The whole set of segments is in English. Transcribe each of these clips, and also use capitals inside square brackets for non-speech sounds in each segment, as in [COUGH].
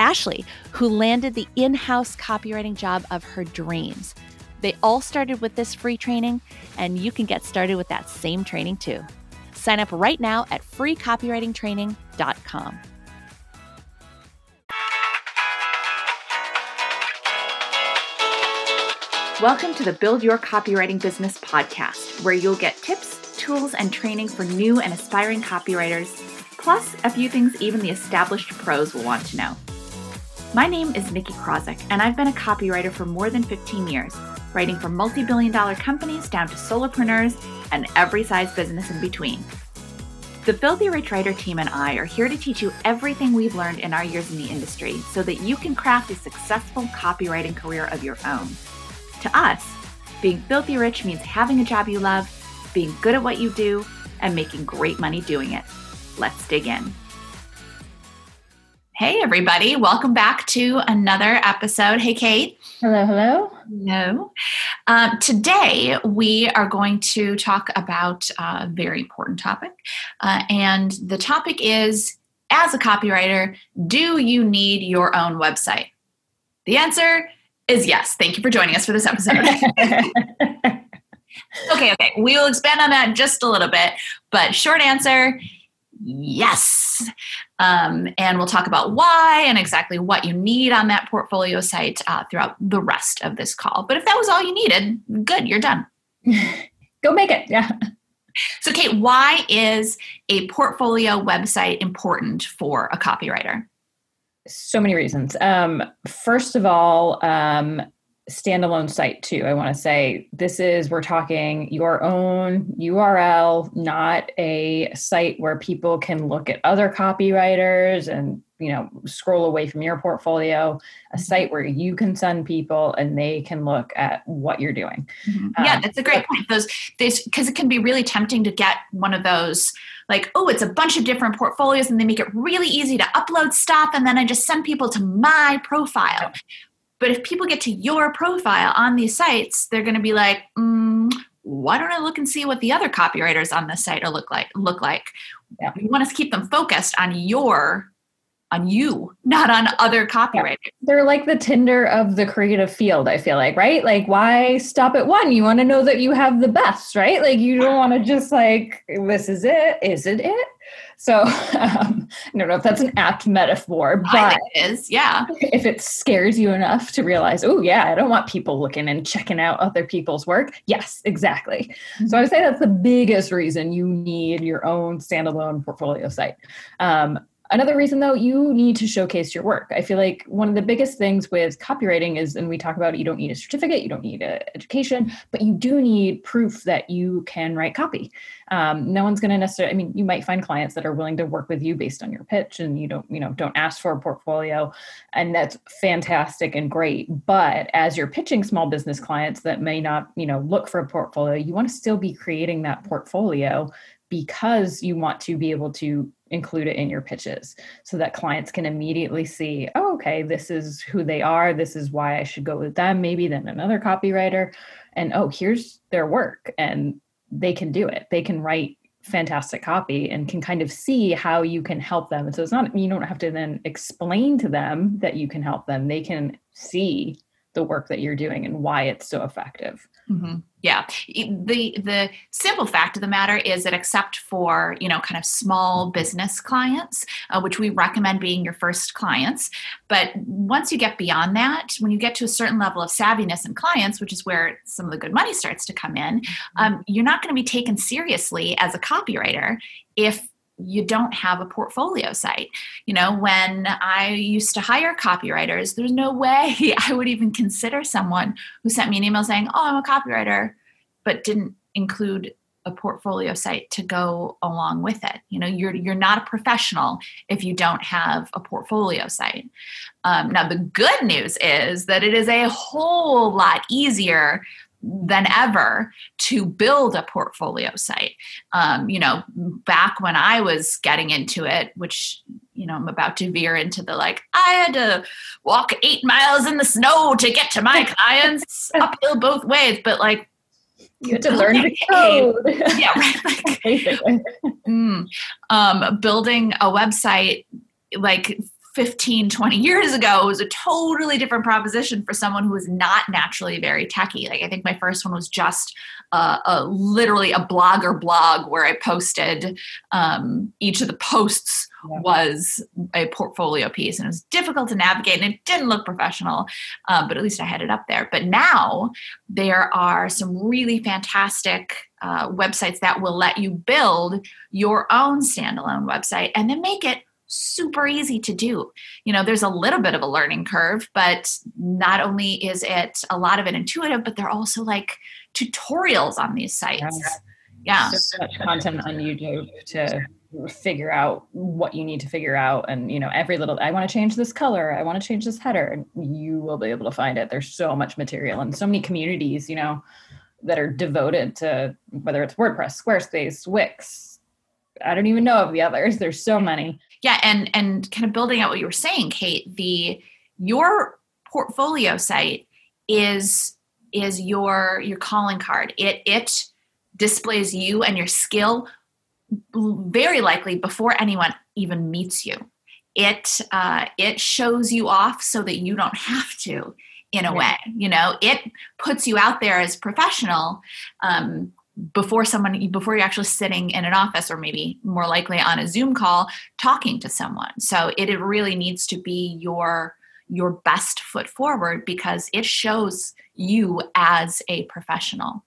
Ashley, who landed the in house copywriting job of her dreams. They all started with this free training, and you can get started with that same training too. Sign up right now at freecopywritingtraining.com. Welcome to the Build Your Copywriting Business podcast, where you'll get tips, tools, and training for new and aspiring copywriters, plus a few things even the established pros will want to know. My name is Nikki Krawczyk, and I've been a copywriter for more than 15 years, writing for multi billion dollar companies down to solopreneurs and every size business in between. The Filthy Rich Writer team and I are here to teach you everything we've learned in our years in the industry so that you can craft a successful copywriting career of your own. To us, being filthy rich means having a job you love, being good at what you do, and making great money doing it. Let's dig in. Hey, everybody. Welcome back to another episode. Hey, Kate. Hello, hello. Hello. Um, today, we are going to talk about a very important topic. Uh, and the topic is as a copywriter, do you need your own website? The answer is yes. Thank you for joining us for this episode. [LAUGHS] okay, okay. We will expand on that just a little bit. But short answer yes. Um, and we'll talk about why and exactly what you need on that portfolio site uh, throughout the rest of this call. But if that was all you needed, good, you're done. [LAUGHS] Go make it. Yeah. So, Kate, why is a portfolio website important for a copywriter? So many reasons. Um, first of all, um, standalone site too. I want to say this is we're talking your own URL, not a site where people can look at other copywriters and you know scroll away from your portfolio. A mm-hmm. site where you can send people and they can look at what you're doing. Mm-hmm. Yeah, um, that's a great point. Those this because it can be really tempting to get one of those like oh it's a bunch of different portfolios and they make it really easy to upload stuff and then I just send people to my profile. But if people get to your profile on these sites, they're going to be like, mm, why don't I look and see what the other copywriters on this site are look like? Look like. Yeah. You want to keep them focused on your on you, not on other copywriters. They're like the Tinder of the creative field, I feel like, right? Like, why stop at one? You want to know that you have the best, right? Like, you don't want to just like, this is it. Is it it? So [LAUGHS] um, I don't know if that's an apt metaphor, but it is, yeah. If it scares you enough to realize, oh yeah, I don't want people looking and checking out other people's work. Yes, exactly. Mm-hmm. So I would say that's the biggest reason you need your own standalone portfolio site. Um, Another reason, though, you need to showcase your work. I feel like one of the biggest things with copywriting is, and we talk about you don't need a certificate, you don't need an education, but you do need proof that you can write copy. Um, no one's going to necessarily. I mean, you might find clients that are willing to work with you based on your pitch, and you don't, you know, don't ask for a portfolio, and that's fantastic and great. But as you're pitching small business clients that may not, you know, look for a portfolio, you want to still be creating that portfolio because you want to be able to include it in your pitches so that clients can immediately see oh okay this is who they are this is why i should go with them maybe then another copywriter. And oh here's their work and they can do it. They can write fantastic copy and can kind of see how you can help them. And so it's not you don't have to then explain to them that you can help them. They can see the work that you're doing and why it's so effective. Mm-hmm. Yeah, the the simple fact of the matter is that except for you know kind of small business clients, uh, which we recommend being your first clients, but once you get beyond that, when you get to a certain level of savviness in clients, which is where some of the good money starts to come in, mm-hmm. um, you're not going to be taken seriously as a copywriter if you don't have a portfolio site. You know, when I used to hire copywriters, there's no way [LAUGHS] I would even consider someone who sent me an email saying, "Oh, I'm a copywriter," but didn't include a portfolio site to go along with it. You know, you're you're not a professional if you don't have a portfolio site. Um, now, the good news is that it is a whole lot easier than ever to build a portfolio site. Um, you know, back when I was getting into it, which, you know, I'm about to veer into the like, I had to walk eight miles in the snow to get to my [LAUGHS] clients uphill both ways. But like, you had to [LAUGHS] learn the [LAUGHS] code. yeah, right. Like, mm, um, building a website like 15, 20 years ago it was a totally different proposition for someone who was not naturally very techy. Like I think my first one was just uh, a, literally a blogger blog where I posted um, each of the posts yeah. was a portfolio piece and it was difficult to navigate and it didn't look professional, um, but at least I had it up there. But now there are some really fantastic uh, websites that will let you build your own standalone website and then make it super easy to do. You know, there's a little bit of a learning curve, but not only is it a lot of it intuitive, but they're also like tutorials on these sites. Yeah. So much content on YouTube to figure out what you need to figure out and you know every little i want to change this color i want to change this header and you will be able to find it there's so much material and so many communities you know that are devoted to whether it's wordpress squarespace wix i don't even know of the others there's so many yeah and and kind of building out what you were saying kate the your portfolio site is is your your calling card. It it displays you and your skill very likely before anyone even meets you. It uh, it shows you off so that you don't have to in a way you know? It puts you out there as professional um, before someone before you're actually sitting in an office or maybe more likely on a zoom call talking to someone so it, it really needs to be your your best foot forward because it shows you as a professional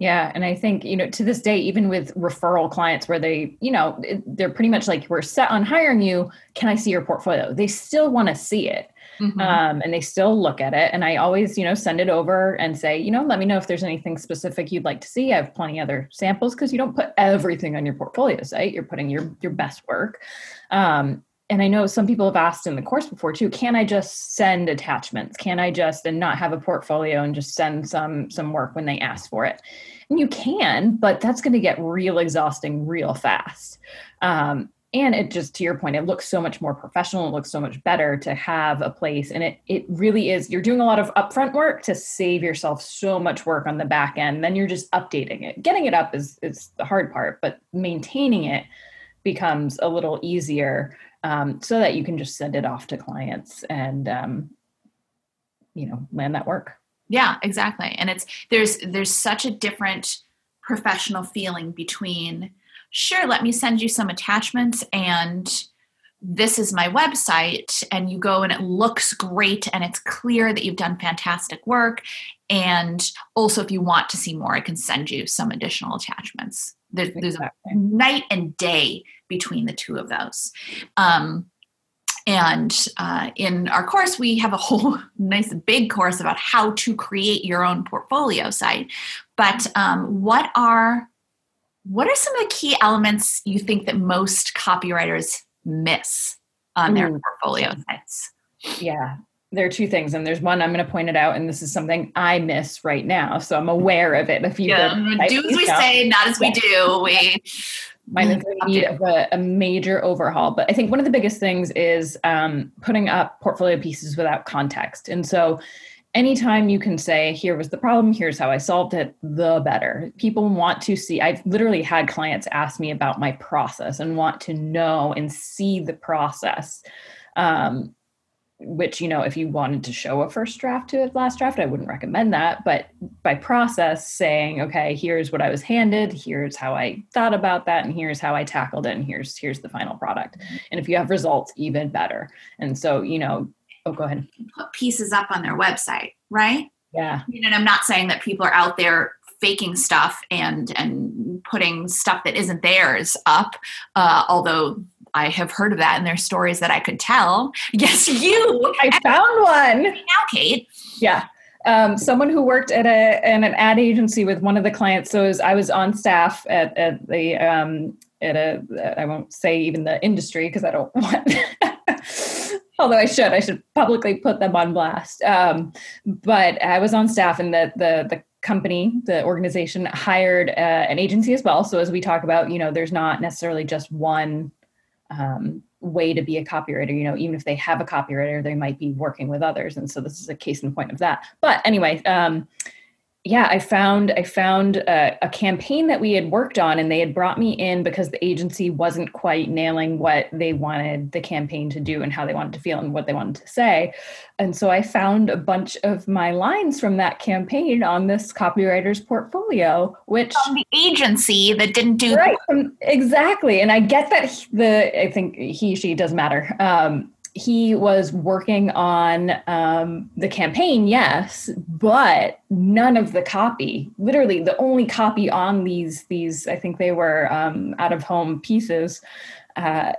yeah. And I think, you know, to this day, even with referral clients where they, you know, they're pretty much like, we're set on hiring you. Can I see your portfolio? They still want to see it. Mm-hmm. Um, and they still look at it. And I always, you know, send it over and say, you know, let me know if there's anything specific you'd like to see. I have plenty other samples because you don't put everything on your portfolio site. You're putting your your best work. Um, and I know some people have asked in the course before too, can I just send attachments? Can I just and not have a portfolio and just send some some work when they ask for it? And you can, but that's going to get real exhausting real fast. Um, and it just to your point, it looks so much more professional. It looks so much better to have a place, and it it really is. You're doing a lot of upfront work to save yourself so much work on the back end. Then you're just updating it. Getting it up is is the hard part, but maintaining it becomes a little easier um, so that you can just send it off to clients and um, you know land that work yeah exactly and it's there's there's such a different professional feeling between sure let me send you some attachments and this is my website and you go and it looks great and it's clear that you've done fantastic work and also if you want to see more i can send you some additional attachments there's, there's a night and day between the two of those. Um, and uh, in our course, we have a whole [LAUGHS] nice big course about how to create your own portfolio site. But um, what are what are some of the key elements you think that most copywriters miss um, on their Ooh. portfolio sites? Yeah, there are two things, and there's one I'm going to point it out, and this is something I miss right now, so I'm aware of it. If you yeah, do as we say, not as we do. We [LAUGHS] might in mm, need a, a, major overhaul. But I think one of the biggest things is um, putting up portfolio pieces without context. And so anytime you can say, here was the problem, here's how I solved it, the better. People want to see, I've literally had clients ask me about my process and want to know and see the process. Um, which you know if you wanted to show a first draft to a last draft i wouldn't recommend that but by process saying okay here's what i was handed here's how i thought about that and here's how i tackled it and here's here's the final product mm-hmm. and if you have results even better and so you know oh go ahead put pieces up on their website right yeah and i'm not saying that people are out there faking stuff and and putting stuff that isn't theirs up uh, although I have heard of that and there's stories that I could tell. [LAUGHS] Yes, you. I found one. Now, Kate. Yeah. Um, someone who worked at a in an ad agency with one of the clients. So was, I was on staff at, at the um, at a I won't say even the industry because I don't [LAUGHS] want. Although I should, I should publicly put them on blast. Um, but I was on staff, and the the the company, the organization hired uh, an agency as well. So as we talk about, you know, there's not necessarily just one um, way to be a copywriter. You know, even if they have a copywriter, they might be working with others, and so this is a case in point of that. But anyway, um, yeah, I found I found a, a, campaign that we had worked on, and they had brought me in because the agency wasn't quite nailing what they wanted the campaign to do and how they wanted to feel and what they wanted to say. And so I found a bunch of my lines from that campaign on this copywriter's portfolio, which from the agency that didn't do right the- exactly. And I get that the I think he she doesn't matter. Um, he was working on um, the campaign, yes, but none of the copy. Literally, the only copy on these these I think they were um, out of home pieces. Uh,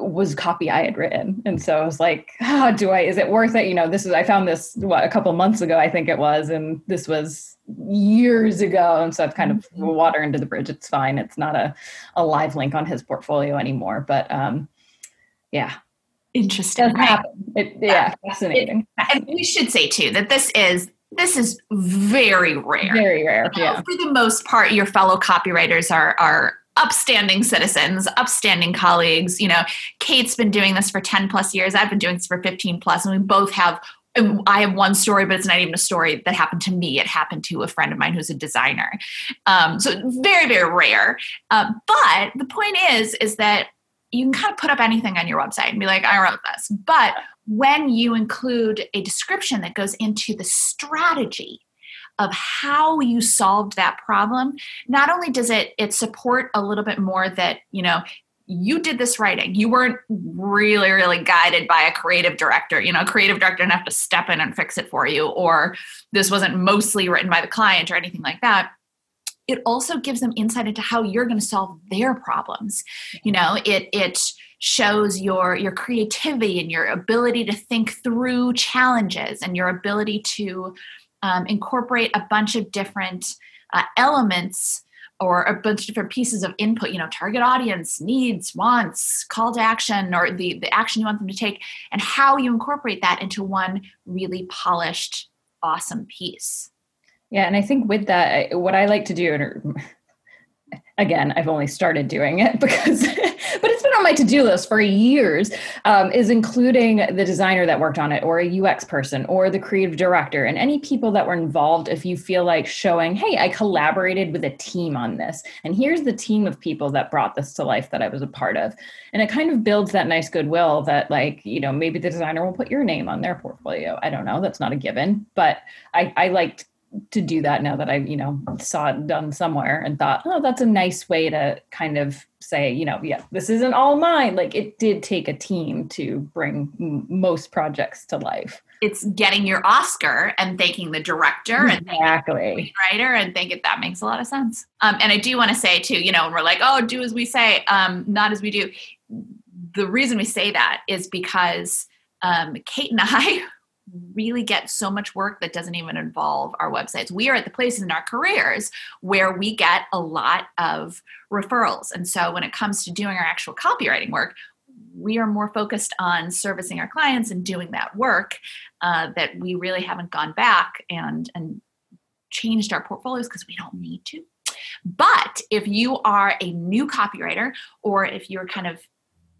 was copy I had written. And so I was like, oh, do I, is it worth it? You know, this is, I found this, what, a couple months ago, I think it was, and this was years ago. And so I've kind of mm-hmm. water into the bridge. It's fine. It's not a, a live link on his portfolio anymore, but um, yeah, interesting. It, Right? It, yeah, fascinating. It, and we should say too that this is this is very rare. Very rare. You know, yeah. For the most part, your fellow copywriters are are upstanding citizens, upstanding colleagues. You know, Kate's been doing this for 10 plus years. I've been doing this for 15 plus, and we both have I have one story, but it's not even a story that happened to me. It happened to a friend of mine who's a designer. Um, so very, very rare. Uh, but the point is, is that you can kind of put up anything on your website and be like, I wrote this. But when you include a description that goes into the strategy of how you solved that problem, not only does it it support a little bit more that, you know, you did this writing. You weren't really, really guided by a creative director. You know, a creative director didn't have to step in and fix it for you, or this wasn't mostly written by the client or anything like that it also gives them insight into how you're going to solve their problems. You know it it shows your your creativity and your ability to think through challenges and your ability to um, incorporate a bunch of different uh, elements or a bunch of different pieces of input you know target audience needs wants call to action or the the action you want them to take and how you incorporate that into one really polished awesome piece yeah, and I think with that, what I like to do, and again, I've only started doing it because, [LAUGHS] but it's been on my to-do list for years, um, is including the designer that worked on it, or a UX person, or the creative director, and any people that were involved. If you feel like showing, hey, I collaborated with a team on this, and here's the team of people that brought this to life that I was a part of, and it kind of builds that nice goodwill that, like, you know, maybe the designer will put your name on their portfolio. I don't know, that's not a given, but I, I liked to do that now that I, you know, saw it done somewhere and thought, oh, that's a nice way to kind of say, you know, yeah, this isn't all mine. Like it did take a team to bring m- most projects to life. It's getting your Oscar and thanking the director exactly. and the writer and think it that makes a lot of sense. Um, and I do want to say too, you know, we're like, oh, do as we say, um, not as we do. The reason we say that is because um, Kate and I [LAUGHS] really get so much work that doesn't even involve our websites. We are at the places in our careers where we get a lot of referrals. And so when it comes to doing our actual copywriting work, we are more focused on servicing our clients and doing that work uh, that we really haven't gone back and and changed our portfolios because we don't need to. But if you are a new copywriter or if you're kind of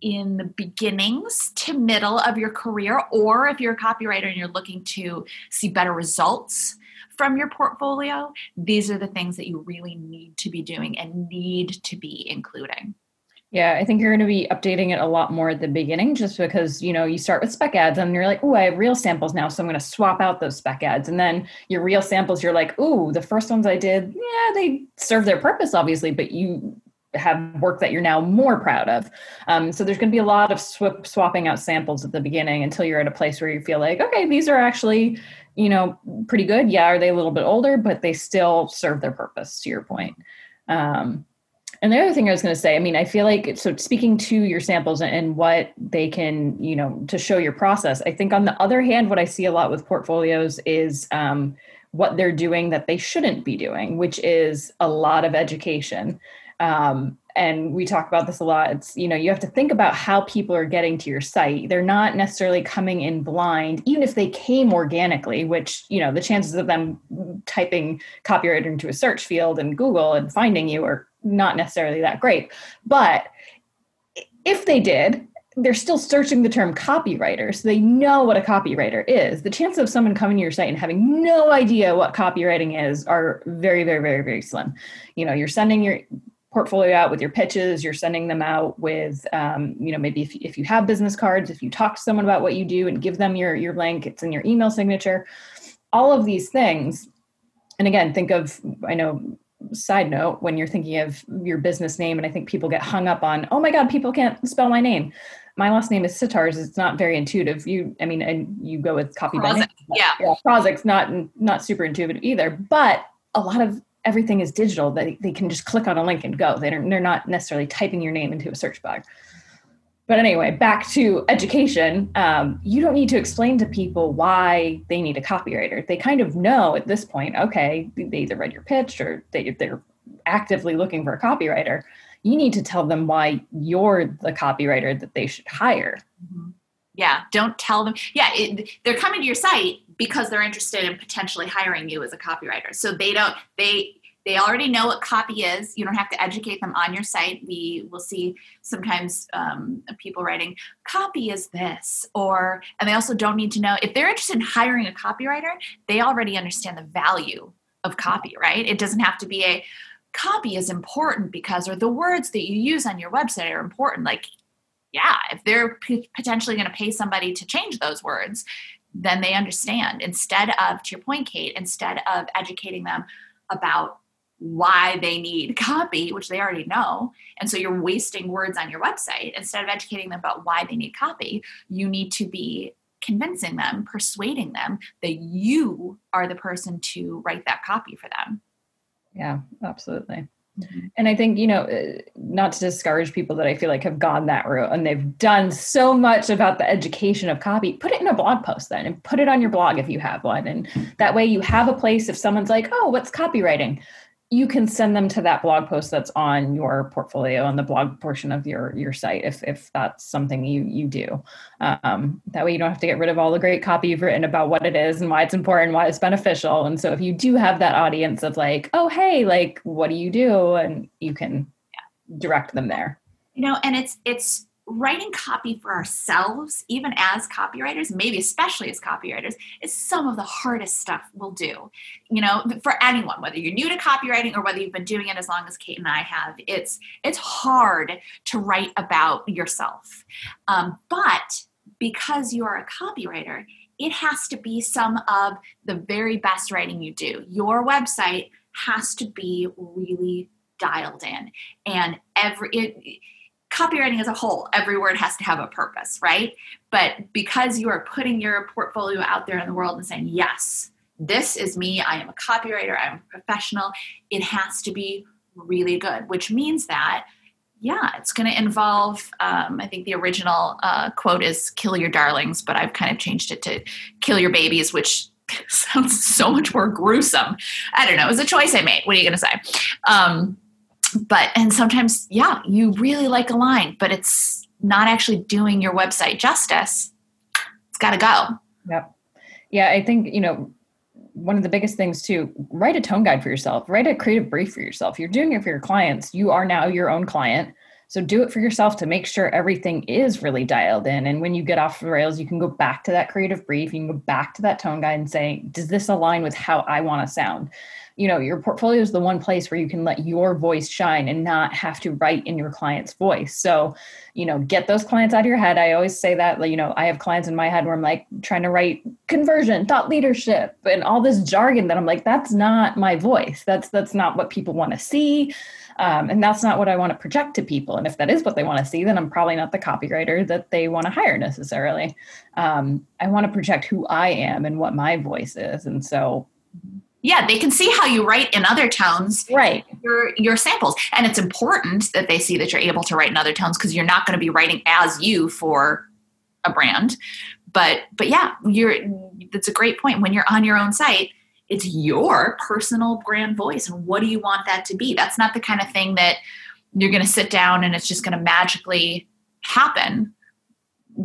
in the beginnings to middle of your career, or if you're a copywriter and you're looking to see better results from your portfolio, these are the things that you really need to be doing and need to be including. Yeah, I think you're going to be updating it a lot more at the beginning just because, you know, you start with spec ads and you're like, oh, I have real samples now. So I'm going to swap out those spec ads. And then your real samples, you're like, oh, the first ones I did, yeah, they serve their purpose, obviously, but you have work that you're now more proud of. Um, so there's going to be a lot of sw- swapping out samples at the beginning until you're at a place where you feel like, okay, these are actually, you know, pretty good. Yeah, are they a little bit older, but they still serve their purpose, to your point. Um, and the other thing I was going to say, I mean, I feel like so speaking to your samples and what they can, you know, to show your process. I think on the other hand, what I see a lot with portfolios is um, what they're doing that they shouldn't be doing, which is a lot of education. Um, and we talk about this a lot. It's you know you have to think about how people are getting to your site. They're not necessarily coming in blind, even if they came organically. Which you know the chances of them typing copywriter into a search field in Google and finding you are not necessarily that great. But if they did, they're still searching the term copywriter, so they know what a copywriter is. The chances of someone coming to your site and having no idea what copywriting is are very, very, very, very slim. You know, you're sending your portfolio out with your pitches you're sending them out with um, you know maybe if, if you have business cards if you talk to someone about what you do and give them your your link it's in your email signature all of these things and again think of i know side note when you're thinking of your business name and i think people get hung up on oh my god people can't spell my name my last name is Sitarz. It's not very intuitive. You, I mean, and you go with copy Prozik, Yeah, yeah. Prozik's not not super intuitive either. But a lot of everything is digital. They they can just click on a link and go. They're they're not necessarily typing your name into a search bar. But anyway, back to education. Um, you don't need to explain to people why they need a copywriter. They kind of know at this point, okay, they either read your pitch or they, they're actively looking for a copywriter. You need to tell them why you're the copywriter that they should hire. Mm-hmm. Yeah, don't tell them. Yeah, it, they're coming to your site because they're interested in potentially hiring you as a copywriter. So they don't, they, they already know what copy is. You don't have to educate them on your site. We will see sometimes um, people writing, copy is this, or, and they also don't need to know, if they're interested in hiring a copywriter, they already understand the value of copy, right? It doesn't have to be a, copy is important because, or the words that you use on your website are important. Like, yeah, if they're p- potentially going to pay somebody to change those words, then they understand. Instead of, to your point, Kate, instead of educating them about why they need copy, which they already know. And so you're wasting words on your website. Instead of educating them about why they need copy, you need to be convincing them, persuading them that you are the person to write that copy for them. Yeah, absolutely. Mm-hmm. And I think, you know, uh, not to discourage people that I feel like have gone that route and they've done so much about the education of copy, put it in a blog post then and put it on your blog if you have one. And that way you have a place if someone's like, oh, what's copywriting? You can send them to that blog post that's on your portfolio on the blog portion of your your site if if that's something you you do. Um, that way you don't have to get rid of all the great copy you've written about what it is and why it's important why it's beneficial. And so if you do have that audience of like oh hey like what do you do? And you can direct them there. You know and it's it's writing copy for ourselves, even as copywriters, maybe especially as copywriters, is some of the hardest stuff we'll do. You know, for anyone, whether you're new to copywriting or whether you've been doing it as long as Kate and I have, it's it's hard to write about yourself. Um, but because you are a copywriter, it has to be some of the very best writing you do. Your website has to be really dialed in, and every it, copywriting as a whole, every word has to have a purpose, right? But because you are putting your portfolio out there in the world and saying, yes, this is me, I am a copywriter, I'm a professional, it has to be really good, which means that, yeah, it's going to involve, um, I think the original uh, quote is kill your darlings, but I've kind of changed it to kill your babies, which [LAUGHS] sounds so much more gruesome. I don't know. It was a choice I made. What are you going to say? Um, but and sometimes yeah you really like a line but it's not actually doing your website justice it's got to go yep yeah i think you know one of the biggest things too write a tone guide for yourself write a creative brief for yourself you're doing it for your clients you are now your own client so do it for yourself to make sure everything is really dialed in. And when you get off the rails, you can go back to that creative brief. You can go back to that tone guide and say, does this align with how I want to sound? You know your portfolio is the one place where you can let your voice shine and not have to write in your client's voice so you know get those clients out of your head i always say that you know i have clients in my head where i'm like trying to write conversion thought leadership and all this jargon that i'm like that's not my voice that's that's not what people want to see um, and that's not what I want to project to people. And if that is what they want to see, then I'm probably not the copywriter that they want to hire necessarily. Um, I want to project who I am and what my voice is. And so yeah they can see how you write in other tones right. your your samples. And it's important that they see that you're able to write in other tones because you're not going to be writing as you for a brand. But but yeah you're that's a great point. When you're on your own site it's your personal brand voice and what do you want that to be? That's not the kind of thing that you're going to sit down and it's just going to magically happen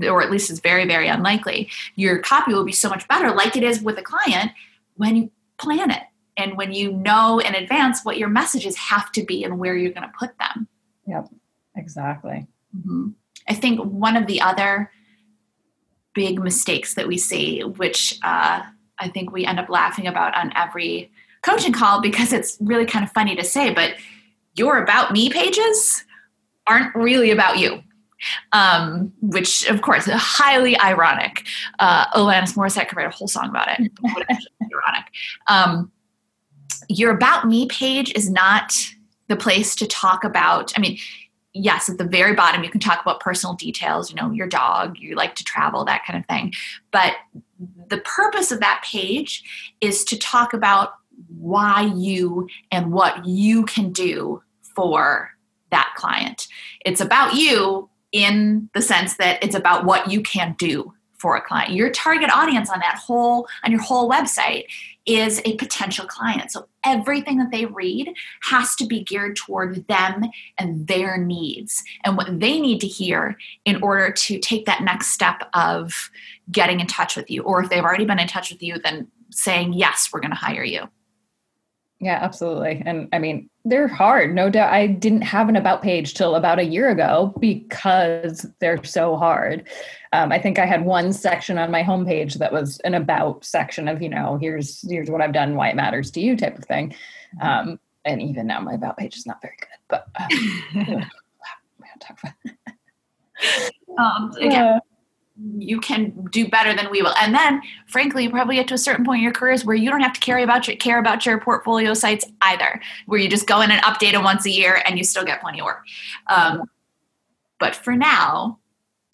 or at least it's very very unlikely. Your copy will be so much better like it is with a client when you plan it and when you know in advance what your messages have to be and where you're going to put them yep exactly mm-hmm. i think one of the other big mistakes that we see which uh, I think we end up laughing about on every coaching call because it's really kind of funny to say, but your about me pages aren't really about you. Um, which of course is highly ironic. Uh, Alanis Morissette could write a whole song about it. [LAUGHS] ironic. Um, your about me page is not the place to talk about. I mean, yes, at the very bottom, you can talk about personal details, you know, your dog, you like to travel, that kind of thing. But the purpose of that page is to talk about why you and what you can do for that client. It's about you in the sense that it's about what you can do for a client. Your target audience on that whole on your whole website is a potential client. So everything that they read has to be geared toward them and their needs and what they need to hear in order to take that next step of getting in touch with you or if they've already been in touch with you then saying yes, we're going to hire you. Yeah, absolutely. And I mean, they're hard. No doubt. I didn't have an about page till about a year ago because they're so hard. Um, I think I had one section on my homepage that was an about section of, you know, here's here's what I've done, why it matters to you, type of thing. Um, and even now, my about page is not very good. But [LAUGHS] um, talk about. um, again, you can do better than we will. And then, frankly, you probably get to a certain point in your careers where you don't have to care about your care about your portfolio sites either, where you just go in and update them once a year and you still get plenty of work. Um, but for now,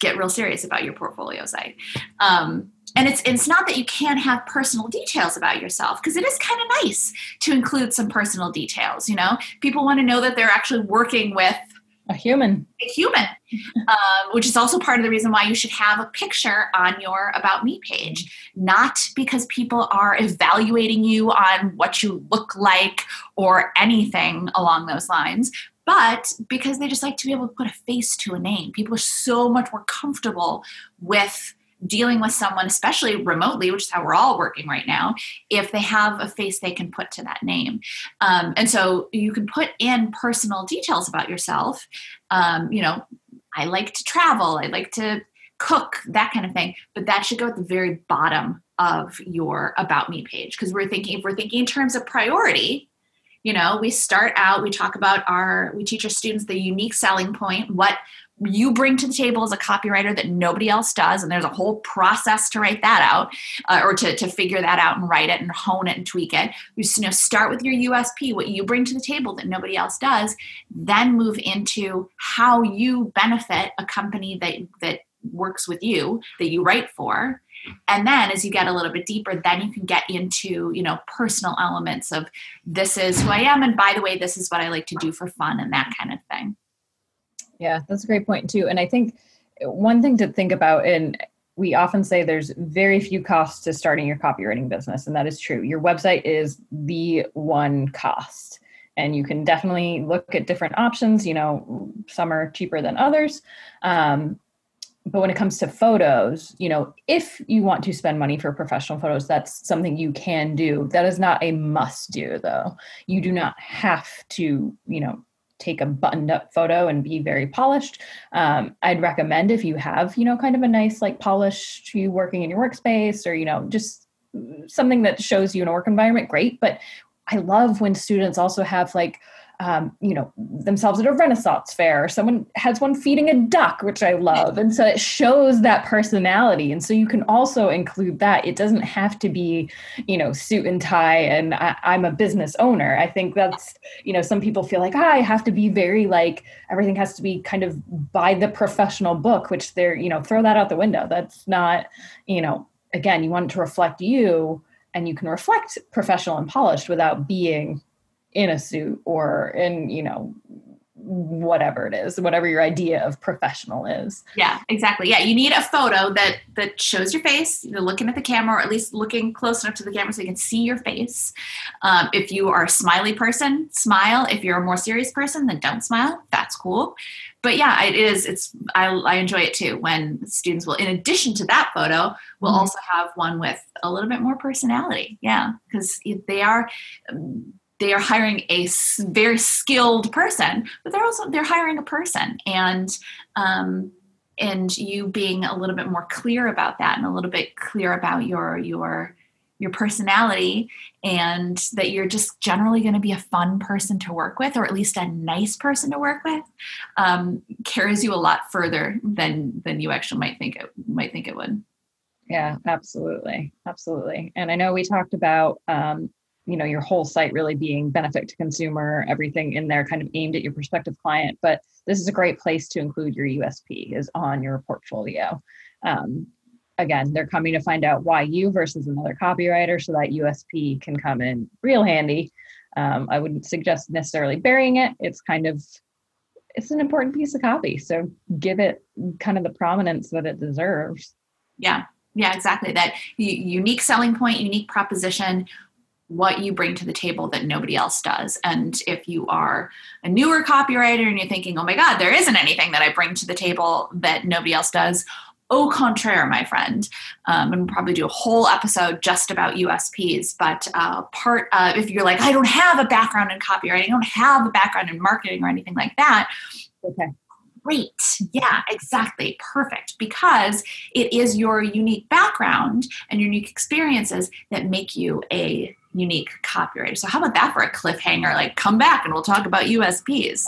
get real serious about your portfolio site. Um, and it's it's not that you can't have personal details about yourself because it is kind of nice to include some personal details. You know, people want to know that they're actually working with a human. A human um, which is also part of the reason why you should have a picture on your about me page. Not because people are evaluating you on what you look like or anything along those lines but because they just like to be able to put a face to a name. People are so much more comfortable with dealing with someone, especially remotely, which is how we're all working right now, if they have a face they can put to that name. Um, and so you can put in personal details about yourself. Um, you know, I like to travel, I like to cook, that kind of thing. But that should go at the very bottom of your about me page because we're thinking if we're thinking in terms of priority you know we start out we talk about our we teach our students the unique selling point what you bring to the table as a copywriter that nobody else does and there's a whole process to write that out uh, or to, to figure that out and write it and hone it and tweak it. You, you know start with your usp what you bring to the table that nobody else does then move into how you benefit a company that that works with you that you write for. And then as you get a little bit deeper then you can get into you know personal elements of this is who i am and by the way this is what i like to do for fun and that kind of thing yeah, that's a great point too. And I think one thing to think about, and we often say there's very few costs to starting your copywriting business, and that is true. Your website is the one cost. And you can definitely look at different options. You know, some are cheaper than others. Um, but when it comes to photos, you know, if you want to spend money for professional photos, that's something you can do. That is not a must do, though. You do not have to, you know, take a buttoned up photo and be very polished. Um, I'd recommend if you have, you know, kind of a nice like polished you working in your workspace or, you know, just something that shows you in a work environment, great. But I love when students also have like um, you know themselves at a renaissance fair or someone has one feeding a duck which i love. And so it shows that personality. And so you can also include that. It doesn't have to be you know suit and tie and I, am a business owner. I think that's you know some people feel like ah, i have to be very like everything has to be kind of by the professional book which they're you know throw that out the window. That's not you know again you want it to reflect you and you can reflect professional and polished without being in a suit or in you know whatever it is whatever your idea of professional is. Yeah exactly. Yeah you need a photo that that shows your face you're looking at the camera or at least looking close enough to the camera so you can see your face. Um, if you are a smiley person smile. If you're a more serious person then don't smile. That's cool. But yeah it is it's i, I enjoy it too when students will in addition to that photo will mm-hmm. also have one with a little bit more personality. Yeah because they are they are hiring a very skilled person, but they're also they're hiring a person, and um, and you being a little bit more clear about that, and a little bit clear about your your your personality, and that you're just generally going to be a fun person to work with, or at least a nice person to work with, um, carries you a lot further than than you actually might think it might think it would. Yeah, absolutely, absolutely. And I know we talked about um, you know your whole site really being benefit to consumer everything in there kind of aimed at your prospective client but this is a great place to include your usp is on your portfolio. Um, again they're coming to find out why you versus another copywriter so that usp can come in real handy. Um, i wouldn't suggest necessarily burying it. It's kind of it's an important piece of copy so give it kind of the prominence that it deserves. Yeah. Yeah exactly. That unique selling point unique proposition what you bring to the table that nobody else does. And if you are a newer copywriter and you're thinking, oh my God, there isn't anything that I bring to the table that nobody else does, au contraire, my friend. Um, and we'll probably do a whole episode just about USPs. But uh, part of, if you're like, I don't have a background in copywriting, I don't have a background in marketing or anything like that. Okay. Great. Yeah, exactly. Perfect. Because it is your unique background and unique experiences that make you a unique copywriter. So how about that for a cliffhanger? Like come back and we'll talk about USPs.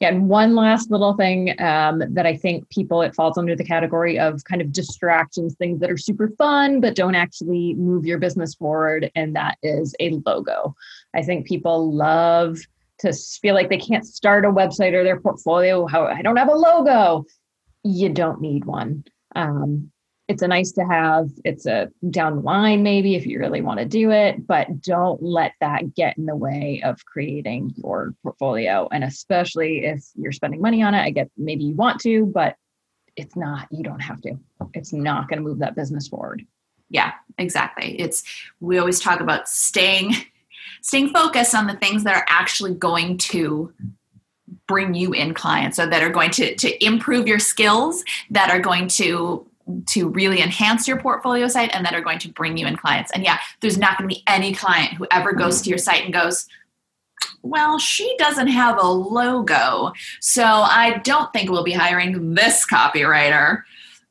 Yeah, and one last little thing um, that I think people it falls under the category of kind of distractions, things that are super fun but don't actually move your business forward, and that is a logo. I think people love to feel like they can't start a website or their portfolio. How I don't have a logo. You don't need one. Um, it's a nice to have it's a down the line maybe if you really want to do it but don't let that get in the way of creating your portfolio. And especially if you're spending money on it i get maybe you want to but it's not you don't have to. It's not going to move that business forward. Yeah exactly. It's we always talk about staying staying focused on the things that are actually going to bring you in clients or that are going to to improve your skills that are going to to really enhance your portfolio site and that are going to bring you in clients. And yeah, there's not going to be any client who ever goes to your site and goes, well, she doesn't have a logo, so I don't think we'll be hiring this copywriter.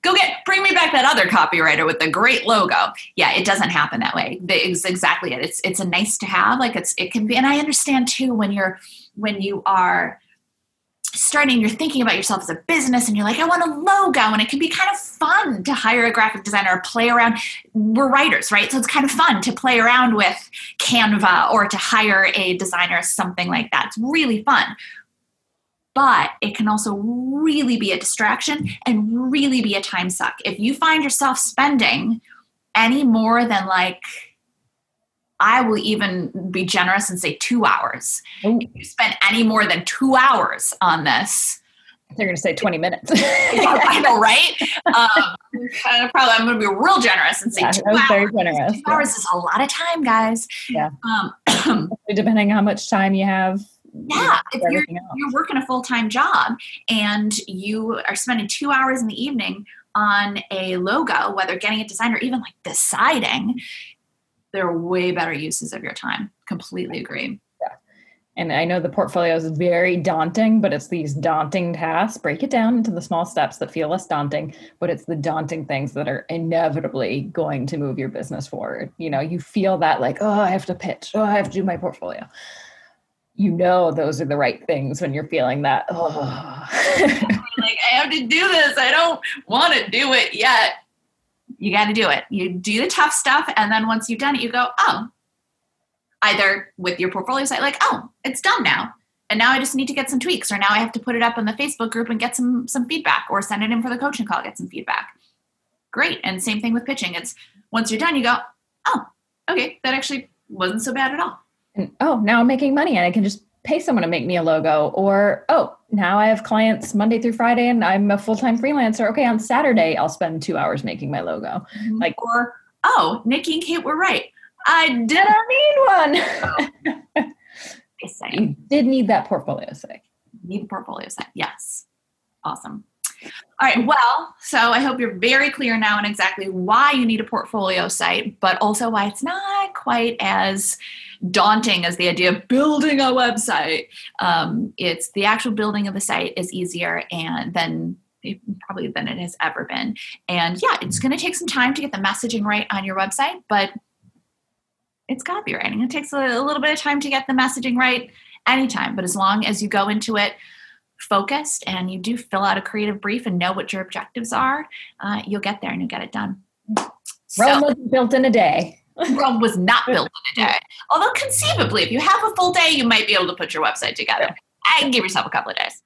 Go get, bring me back that other copywriter with the great logo. Yeah, it doesn't happen that way. It's exactly it. It's it's a nice to have. Like it's it can be, and I understand too when you're when you are starting you're thinking about yourself as a business and you're like i want a logo and it can be kind of fun to hire a graphic designer or play around. We're writers right? So it's kind of fun to play around with canva or to hire a designer something like that. It's really fun. But it can also really be a distraction and really be a time suck. If you find yourself spending any more than like I will even be generous and say two hours. Ooh. If you spend any more than two hours on this, they're going to say 20 minutes. [LAUGHS] I know, [LAUGHS] right? Um, kind probably, I'm going to be real generous and say yeah, two, hours. Very generous. two yeah. hours is a lot of time, guys. Yeah. Um, [CLEARS THROAT] Depending on how much time you have. Yeah, if you're, you're working a full time job and you are spending two hours in the evening on a logo, whether getting it designed or even like deciding, there are way better uses of your time. Completely agree. Yeah. And I know the portfolio is very daunting, but it's these daunting tasks. Break it down into the small steps that feel less daunting, but it's the daunting things that are inevitably going to move your business forward. You know, you feel that like, oh, I have to pitch, oh, I have to do my portfolio. You know, those are the right things when you're feeling that, oh. [LAUGHS] like, I have to do this. I don't want to do it yet. You got to do it. You do the tough stuff. And then once you've done it, you go, oh, either with your portfolio site, like, oh, it's done now. And now I just need to get some tweaks, or now I have to put it up in the Facebook group and get some some feedback, or send it in for the coaching call, get some feedback. Great. And same thing with pitching. It's once you're done, you go, oh, okay, that actually wasn't so bad at all. And oh, now I'm making money and I can just pay someone to make me a logo. Or, oh, now I have clients Monday through Friday and I'm a full-time freelancer. Okay, on Saturday I'll spend two hours making my logo. Mm-hmm. Like or oh, Nikki and Kate were right. I didn't need one. [LAUGHS] You did need that portfolio site. Need the portfolio site. Yes. Awesome. All right. Well, so I hope you're very clear now on exactly why you need a portfolio site, but also why it's not quite as daunting as the idea of building a website. Um, it's the actual building of the site is easier and then probably than it has ever been. And yeah, it's going to take some time to get the messaging right on your website, but it's copywriting. It takes a, a little bit of time to get the messaging right anytime, but as long as you go into it focused and you do fill out a creative brief and know what your objectives are, uh, you'll get there and you'll get it done. Rome so, wasn't built in a day. Rome was not built in a [LAUGHS] day. Although conceivably, if you have a full day, you might be able to put your website together. And give yourself a couple of days.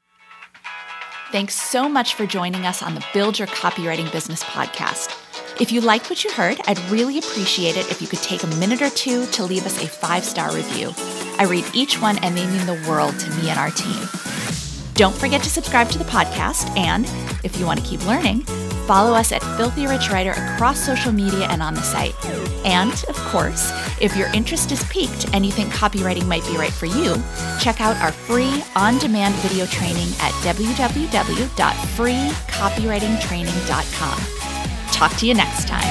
Thanks so much for joining us on the Build Your Copywriting Business podcast. If you liked what you heard, I'd really appreciate it if you could take a minute or two to leave us a five star review. I read each one and they mean the world to me and our team. Don't forget to subscribe to the podcast, and if you want to keep learning, follow us at Filthy Rich Writer across social media and on the site. And, of course, if your interest is piqued and you think copywriting might be right for you, check out our free on demand video training at www.freecopywritingtraining.com. Talk to you next time.